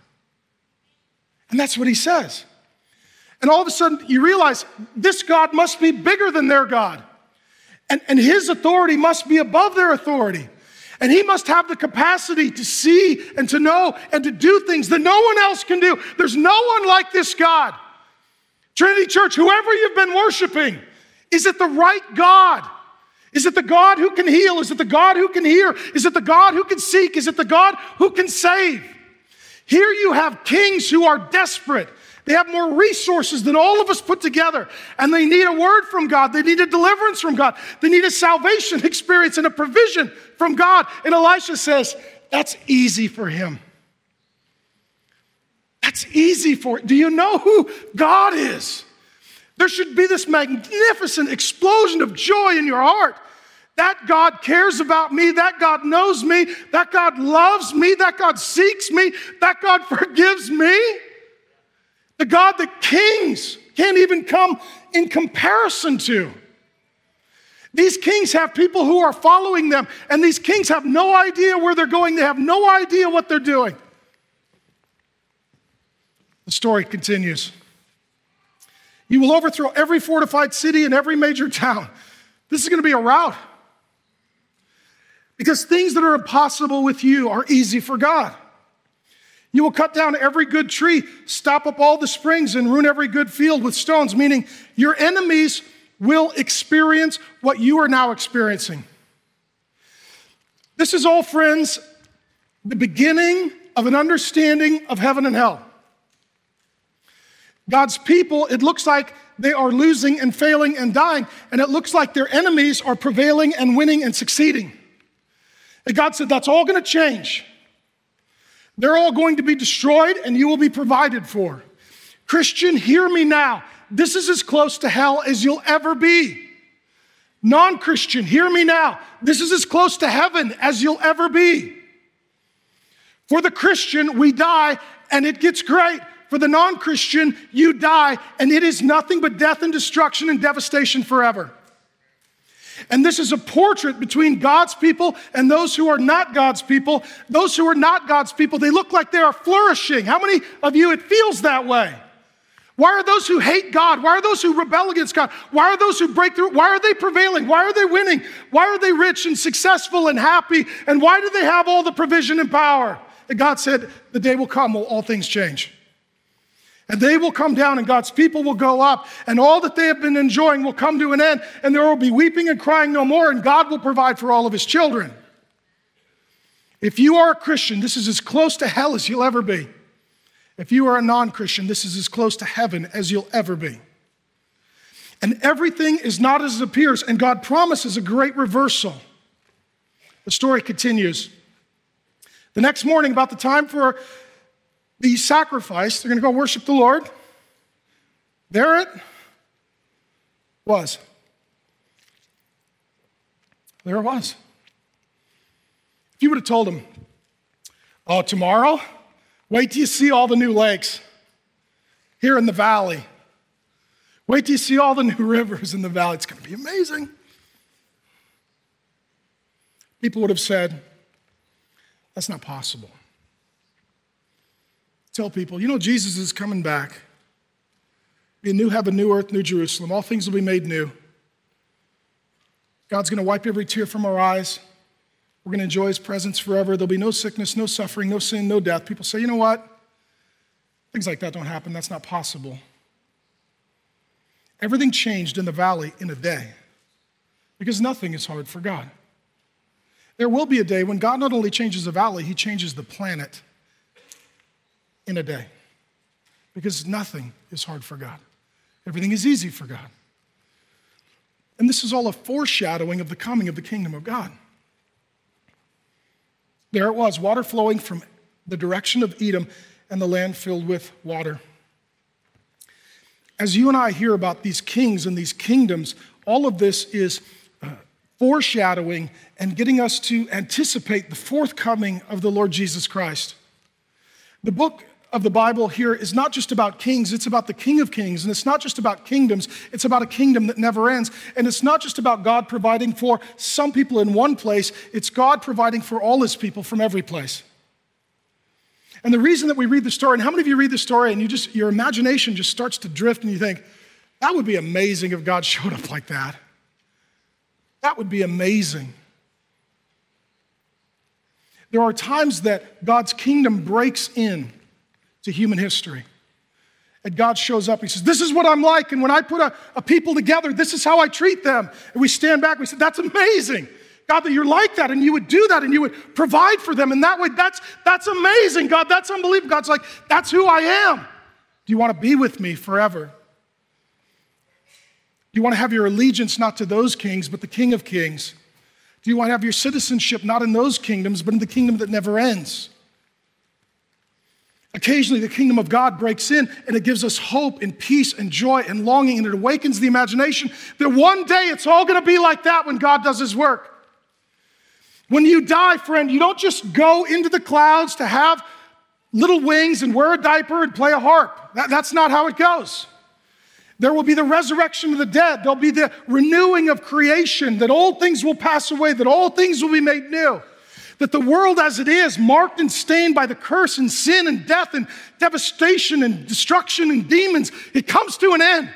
And that's what He says. And all of a sudden, you realize this God must be bigger than their God. And, and his authority must be above their authority. And he must have the capacity to see and to know and to do things that no one else can do. There's no one like this God. Trinity Church, whoever you've been worshiping, is it the right God? Is it the God who can heal? Is it the God who can hear? Is it the God who can seek? Is it the God who can save? Here you have kings who are desperate they have more resources than all of us put together. And they need a word from God. They need a deliverance from God. They need a salvation experience and a provision from God. And Elisha says, That's easy for him. That's easy for Do you know who God is? There should be this magnificent explosion of joy in your heart. That God cares about me. That God knows me. That God loves me. That God seeks me. That God forgives me. The God that kings can't even come in comparison to. These kings have people who are following them, and these kings have no idea where they're going. They have no idea what they're doing. The story continues. You will overthrow every fortified city and every major town. This is going to be a rout. Because things that are impossible with you are easy for God. You will cut down every good tree, stop up all the springs, and ruin every good field with stones, meaning your enemies will experience what you are now experiencing. This is all, friends, the beginning of an understanding of heaven and hell. God's people, it looks like they are losing and failing and dying, and it looks like their enemies are prevailing and winning and succeeding. And God said, That's all going to change. They're all going to be destroyed and you will be provided for. Christian, hear me now. This is as close to hell as you'll ever be. Non Christian, hear me now. This is as close to heaven as you'll ever be. For the Christian, we die and it gets great. For the non Christian, you die and it is nothing but death and destruction and devastation forever. And this is a portrait between God's people and those who are not God's people. Those who are not God's people, they look like they are flourishing. How many of you it feels that way? Why are those who hate God? Why are those who rebel against God? Why are those who break through? Why are they prevailing? Why are they winning? Why are they rich and successful and happy? And why do they have all the provision and power? And God said, The day will come, will all things change. And they will come down, and God's people will go up, and all that they have been enjoying will come to an end, and there will be weeping and crying no more, and God will provide for all of his children. If you are a Christian, this is as close to hell as you'll ever be. If you are a non Christian, this is as close to heaven as you'll ever be. And everything is not as it appears, and God promises a great reversal. The story continues. The next morning, about the time for the sacrifice, they're going to go worship the Lord. There it was. There it was. If you would have told them, oh, tomorrow, wait till you see all the new lakes here in the valley. Wait till you see all the new rivers in the valley. It's going to be amazing. People would have said, that's not possible. Tell people, you know, Jesus is coming back. Be a new heaven, new earth, new Jerusalem. All things will be made new. God's going to wipe every tear from our eyes. We're going to enjoy his presence forever. There'll be no sickness, no suffering, no sin, no death. People say, you know what? Things like that don't happen. That's not possible. Everything changed in the valley in a day because nothing is hard for God. There will be a day when God not only changes the valley, he changes the planet in a day because nothing is hard for God. Everything is easy for God. And this is all a foreshadowing of the coming of the kingdom of God. There it was, water flowing from the direction of Edom and the land filled with water. As you and I hear about these kings and these kingdoms, all of this is uh, foreshadowing and getting us to anticipate the forthcoming of the Lord Jesus Christ. The book of the Bible here is not just about kings, it's about the King of Kings. And it's not just about kingdoms, it's about a kingdom that never ends. And it's not just about God providing for some people in one place, it's God providing for all his people from every place. And the reason that we read the story, and how many of you read the story and you just, your imagination just starts to drift and you think, that would be amazing if God showed up like that. That would be amazing. There are times that God's kingdom breaks in to human history. And God shows up. He says, This is what I'm like. And when I put a, a, people together, this is how I treat them. And we stand back. We say, That's amazing. God, that you're like that and you would do that and you would provide for them. And that way, that's, that's amazing. God, that's unbelievable. God's like, That's who I am. Do you want to be with me forever? Do you want to have your allegiance not to those kings, but the King of Kings? Do you want to have your citizenship not in those kingdoms, but in the kingdom that never ends? Occasionally, the kingdom of God breaks in and it gives us hope and peace and joy and longing, and it awakens the imagination that one day it's all going to be like that when God does his work. When you die, friend, you don't just go into the clouds to have little wings and wear a diaper and play a harp. That, that's not how it goes. There will be the resurrection of the dead. There'll be the renewing of creation, that old things will pass away, that all things will be made new that the world as it is, marked and stained by the curse and sin and death and devastation and destruction and demons, it comes to an end.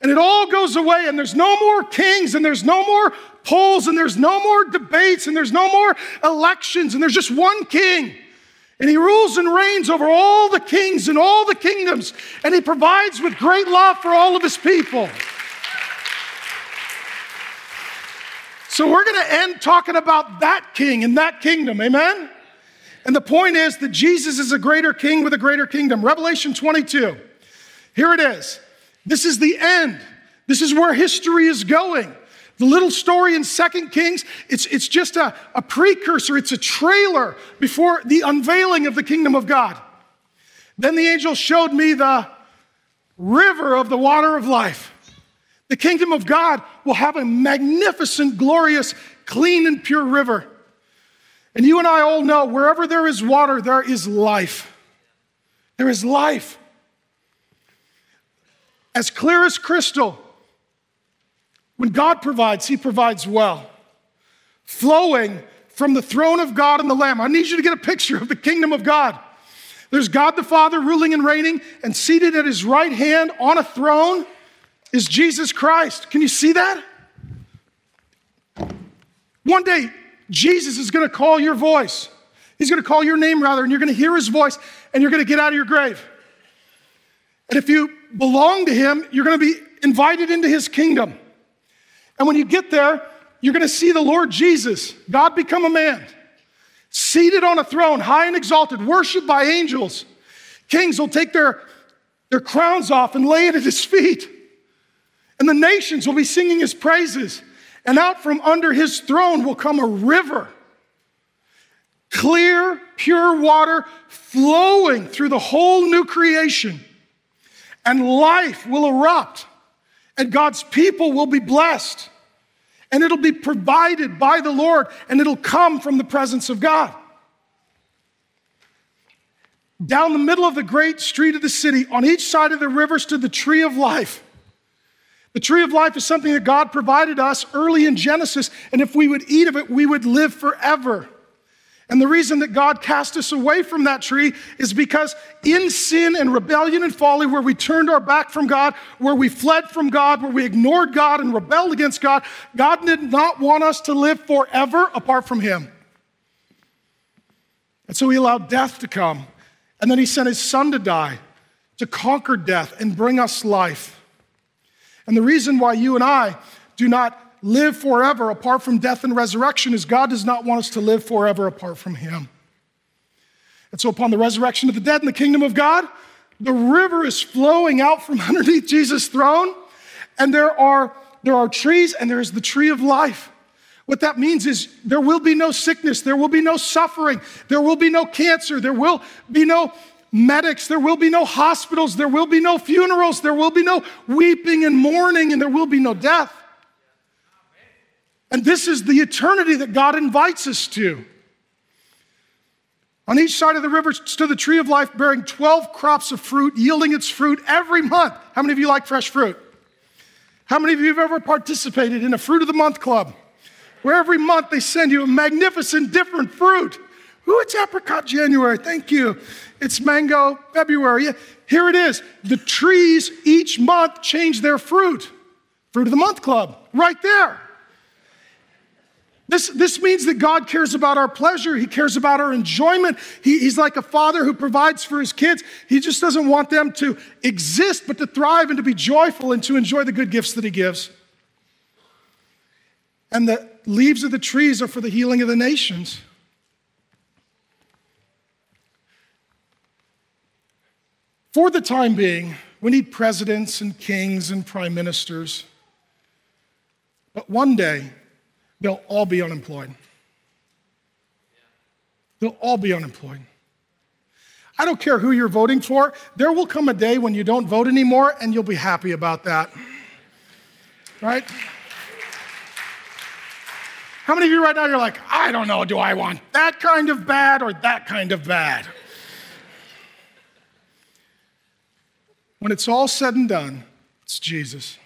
And it all goes away, and there's no more kings, and there's no more polls, and there's no more debates, and there's no more elections, and there's just one king. And he rules and reigns over all the kings and all the kingdoms, and he provides with great love for all of his people. So we're going to end talking about that king and that kingdom. Amen? And the point is that Jesus is a greater king with a greater kingdom. Revelation 22. Here it is. This is the end. This is where history is going. The little story in Second Kings, it's, it's just a, a precursor, it's a trailer before the unveiling of the kingdom of God. Then the angel showed me the river of the water of life the kingdom of God will have a magnificent, glorious, clean, and pure river. And you and I all know wherever there is water, there is life. There is life. As clear as crystal, when God provides, He provides well. Flowing from the throne of God and the Lamb. I need you to get a picture of the kingdom of God. There's God the Father ruling and reigning, and seated at His right hand on a throne is Jesus Christ. Can you see that? One day, Jesus is going to call your voice. He's going to call your name, rather, and you're going to hear his voice and you're going to get out of your grave. And if you belong to him, you're going to be invited into his kingdom. And when you get there, you're going to see the Lord Jesus, God become a man, seated on a throne, high and exalted, worshiped by angels. Kings will take their, their crowns off and lay it at his feet. And the nations will be singing his praises. And out from under his throne will come a river. Clear, pure water flowing through the whole new creation. And life will erupt. And God's people will be blessed. And it'll be provided by the Lord. And it'll come from the presence of God. Down the middle of the great street of the city, on each side of the river stood the tree of life the tree of life is something that God provided us early in Genesis, and if we would eat of it, we would live forever. And the reason that God cast us away from that tree is because in sin and rebellion and folly, where we turned our back from God, where we fled from God, where we ignored God and rebelled against God, God did not want us to live forever apart from Him. And so He allowed death to come. And then He sent His Son to die, to conquer death and bring us life. And the reason why you and I do not live forever apart from death and resurrection is God does not want us to live forever apart from Him. And so, upon the resurrection of the dead in the kingdom of God, the river is flowing out from underneath Jesus' throne, and there are, there are trees, and there is the tree of life. What that means is there will be no sickness, there will be no suffering, there will be no cancer, there will be no medics, there will be no hospitals, there will be no funerals, there will be no weeping and mourning, and there will be no death. And this is the eternity that God invites us to. On each side of the river stood the tree of life bearing 12 crops of fruit, yielding its fruit every month. How many of you like fresh fruit? How many of you have ever participated in a fruit of the month club? Where every month they send you a magnificent different fruit. Ooh, it's apricot January. Thank you. It's mango February. Here it is. The trees each month change their fruit. Fruit of the month club, right there. This, this means that God cares about our pleasure. He cares about our enjoyment. He, he's like a father who provides for his kids. He just doesn't want them to exist, but to thrive and to be joyful and to enjoy the good gifts that he gives. And the leaves of the trees are for the healing of the nations. For the time being, we need presidents and kings and prime ministers. But one day, they'll all be unemployed. They'll all be unemployed. I don't care who you're voting for, there will come a day when you don't vote anymore and you'll be happy about that. Right? How many of you right now you're like, I don't know, do I want that kind of bad or that kind of bad? When it's all said and done, it's Jesus.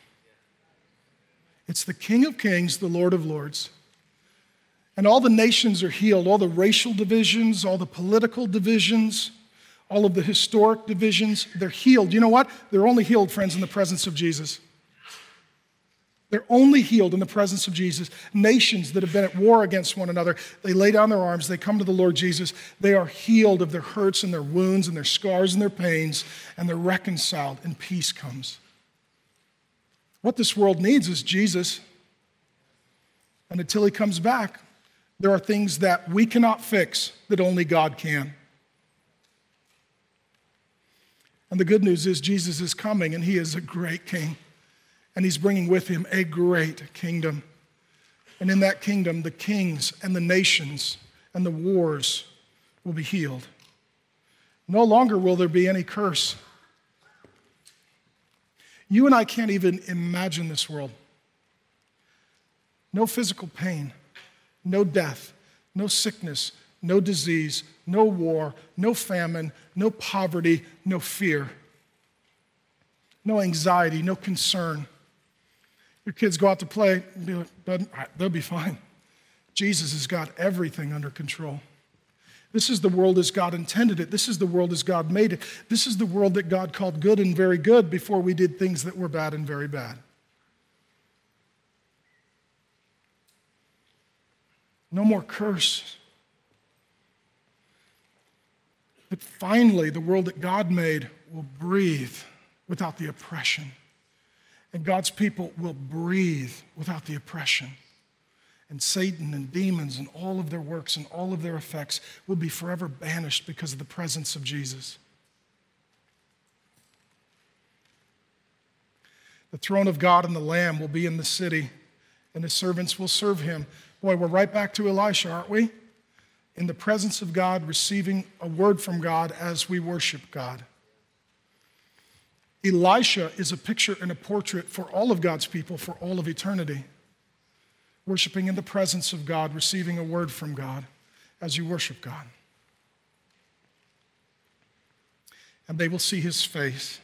It's the King of Kings, the Lord of Lords. And all the nations are healed, all the racial divisions, all the political divisions, all of the historic divisions, they're healed. You know what? They're only healed, friends, in the presence of Jesus. They're only healed in the presence of Jesus. Nations that have been at war against one another, they lay down their arms, they come to the Lord Jesus. They are healed of their hurts and their wounds and their scars and their pains, and they're reconciled, and peace comes. What this world needs is Jesus. And until he comes back, there are things that we cannot fix that only God can. And the good news is, Jesus is coming, and he is a great king. And he's bringing with him a great kingdom. And in that kingdom, the kings and the nations and the wars will be healed. No longer will there be any curse. You and I can't even imagine this world. No physical pain, no death, no sickness, no disease, no war, no famine, no poverty, no fear, no anxiety, no concern. Your kids go out to play, they'll be fine. Jesus has got everything under control. This is the world as God intended it. This is the world as God made it. This is the world that God called good and very good before we did things that were bad and very bad. No more curse. But finally, the world that God made will breathe without the oppression. And God's people will breathe without the oppression and Satan and demons and all of their works and all of their effects will be forever banished because of the presence of Jesus. The throne of God and the Lamb will be in the city, and his servants will serve him. Boy, we're right back to Elisha, aren't we? In the presence of God, receiving a word from God as we worship God. Elisha is a picture and a portrait for all of God's people for all of eternity worshiping in the presence of God, receiving a word from God as you worship God. And they will see his face.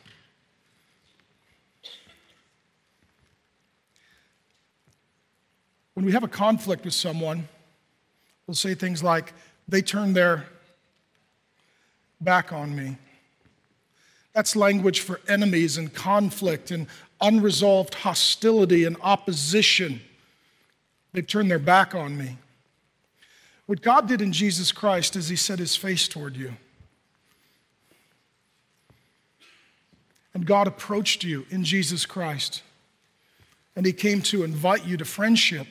When we have a conflict with someone, we'll say things like, they turned their back on me. That's language for enemies and conflict and unresolved hostility and opposition. They've turned their back on me. What God did in Jesus Christ is He set His face toward you. And God approached you in Jesus Christ. And He came to invite you to friendship.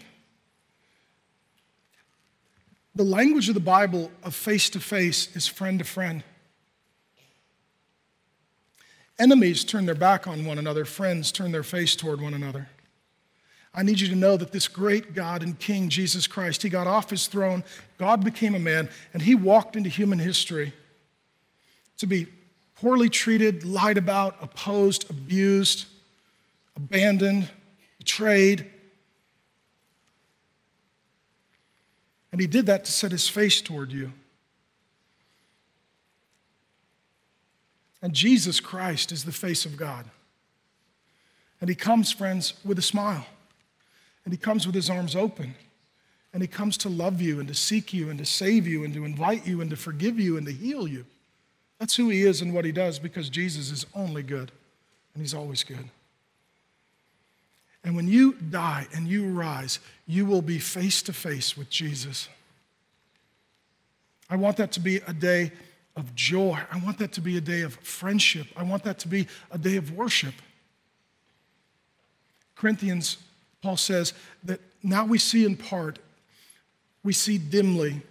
The language of the Bible of face to face is friend to friend. Enemies turn their back on one another, friends turn their face toward one another. I need you to know that this great God and King, Jesus Christ, he got off his throne, God became a man, and he walked into human history to be poorly treated, lied about, opposed, abused, abandoned, betrayed. And he did that to set his face toward you. And Jesus Christ is the face of God. And he comes, friends, with a smile. And he comes with his arms open. And he comes to love you and to seek you and to save you and to invite you and to forgive you and to heal you. That's who he is and what he does because Jesus is only good and he's always good. And when you die and you rise, you will be face to face with Jesus. I want that to be a day of joy. I want that to be a day of friendship. I want that to be a day of worship. Corinthians, Paul says that now we see in part, we see dimly.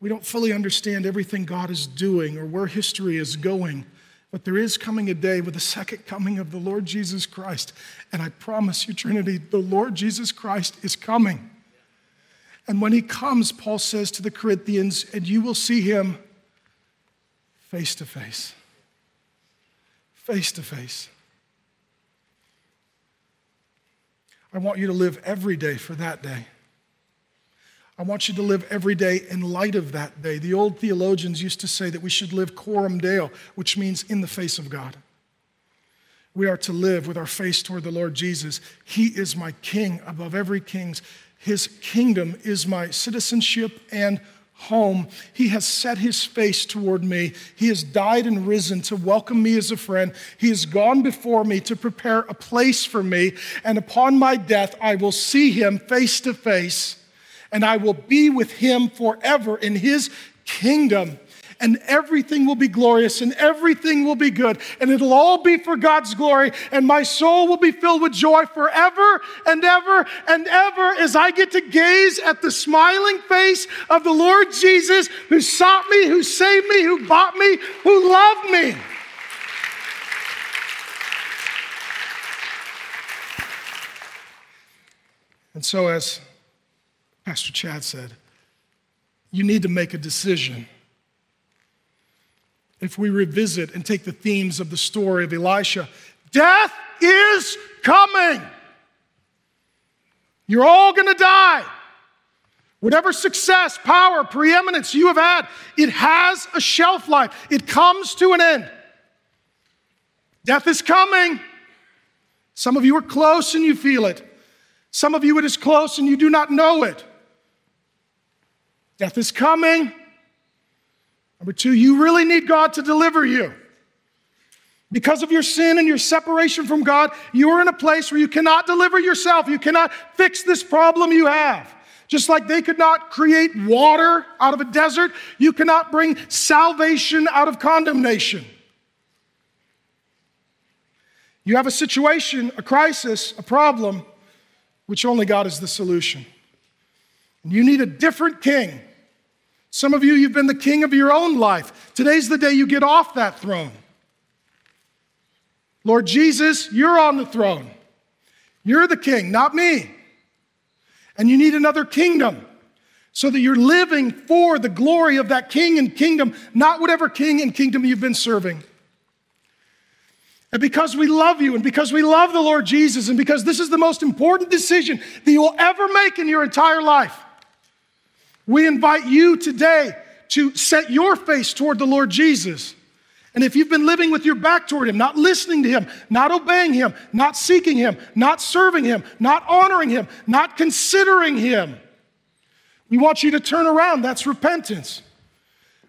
We don't fully understand everything God is doing or where history is going. But there is coming a day with the second coming of the Lord Jesus Christ. And I promise you, Trinity, the Lord Jesus Christ is coming. And when he comes, Paul says to the Corinthians, and you will see him face to face. Face to face. I want you to live every day for that day. I want you to live every day in light of that day. The old theologians used to say that we should live coram deo, which means in the face of God. We are to live with our face toward the Lord Jesus. He is my king above every king's. His kingdom is my citizenship and home. He has set his face toward me. He has died and risen to welcome me as a friend. He has gone before me to prepare a place for me. And upon my death, I will see him face to face, and I will be with him forever in his kingdom and everything will be glorious and everything will be good. And it'll all be for God's glory. And my soul will be filled with joy forever and ever and ever as I get to gaze at the smiling face of the Lord Jesus who sought me, who saved me, who bought me, who loved me. And so, as Pastor Chad said, you need to make a decision if we revisit and take the themes of the story of Elisha. Death is coming. You're all going to die. Whatever success, power, preeminence you have had, it has a shelf life. It comes to an end. Death is coming. Some of you are close and you feel it. Some of you it is close and you do not know it. Death is coming. Number two, you really need God to deliver you. Because of your sin and your separation from God, you are in a place where you cannot deliver yourself. You cannot fix this problem you have. Just like they could not create water out of a desert, you cannot bring salvation out of condemnation. You have a situation, a crisis, a problem, which only God is the solution. And you need a different king some of you, you've been the king of your own life. Today's the day you get off that throne. Lord Jesus, you're on the throne. You're the king, not me. And you need another kingdom so that you're living for the glory of that king and kingdom, not whatever king and kingdom you've been serving. And because we love you and because we love the Lord Jesus and because this is the most important decision that you will ever make in your entire life, we invite you today to set your face toward the Lord Jesus. And if you've been living with your back toward Him, not listening to Him, not obeying Him, not seeking Him, not serving Him, not honoring Him, not considering Him, we want you to turn around. That's repentance.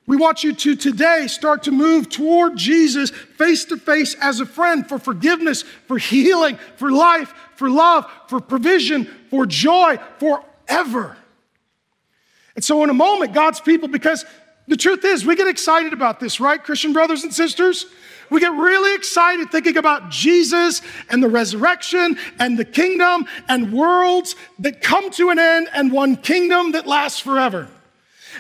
We want you to today start to move toward Jesus face to face as a friend for forgiveness, for healing, for life, for love, for provision, for joy, forever. And so, in a moment, God's people, because the truth is, we get excited about this, right, Christian brothers and sisters? We get really excited thinking about Jesus and the resurrection and the kingdom and worlds that come to an end and one kingdom that lasts forever.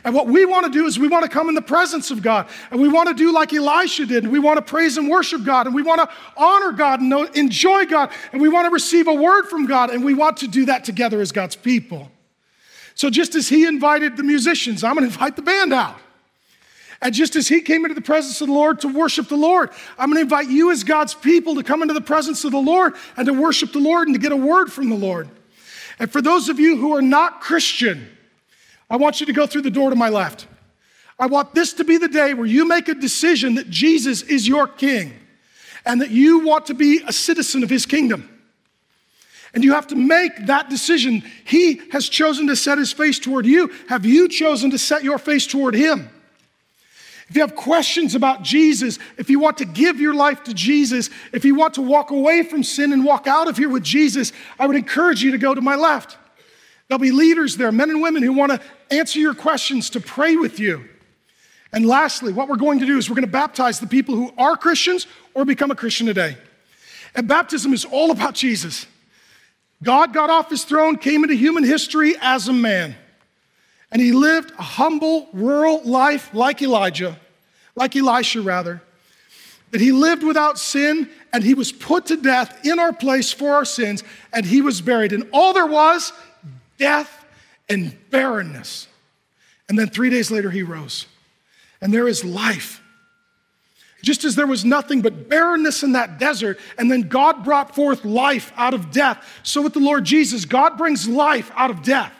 And what we want to do is we want to come in the presence of God. And we want to do like Elisha did. And we want to praise and worship God. And we want to honor God and enjoy God. And we want to receive a word from God. And we want to do that together as God's people. So just as he invited the musicians, I'm going to invite the band out. And just as he came into the presence of the Lord to worship the Lord, I'm going to invite you as God's people to come into the presence of the Lord and to worship the Lord and to get a word from the Lord. And for those of you who are not Christian, I want you to go through the door to my left. I want this to be the day where you make a decision that Jesus is your king and that you want to be a citizen of his kingdom. And you have to make that decision. He has chosen to set his face toward you. Have you chosen to set your face toward him? If you have questions about Jesus, if you want to give your life to Jesus, if you want to walk away from sin and walk out of here with Jesus, I would encourage you to go to my left. There'll be leaders there, men and women who want to answer your questions, to pray with you. And lastly, what we're going to do is we're going to baptize the people who are Christians or become a Christian today. And baptism is all about Jesus. God got off his throne, came into human history as a man. And he lived a humble, rural life like Elijah, like Elisha, rather. That he lived without sin and he was put to death in our place for our sins and he was buried. And all there was, death and barrenness. And then three days later, he rose. And there is life. Just as there was nothing but barrenness in that desert, and then God brought forth life out of death. So with the Lord Jesus, God brings life out of death.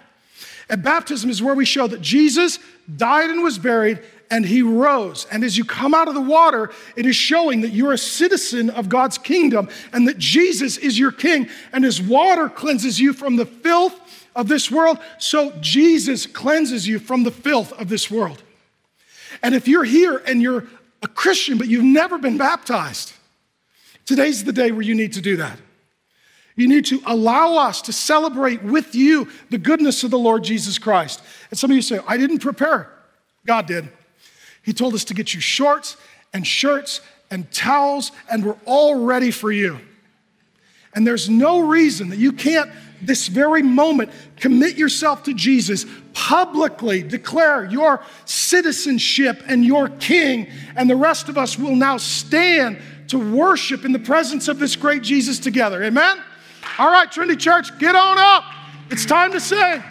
And baptism is where we show that Jesus died and was buried and he rose. And as you come out of the water, it is showing that you're a citizen of God's kingdom and that Jesus is your king and his water cleanses you from the filth of this world. So Jesus cleanses you from the filth of this world. And if you're here and you're a Christian, but you've never been baptized, today's the day where you need to do that. You need to allow us to celebrate with you the goodness of the Lord Jesus Christ. And some of you say, I didn't prepare. God did. He told us to get you shorts and shirts and towels, and we're all ready for you. And there's no reason that you can't, this very moment, commit yourself to Jesus, publicly declare your citizenship and your king, and the rest of us will now stand to worship in the presence of this great Jesus together. Amen? All right, Trinity Church, get on up. It's time to sing.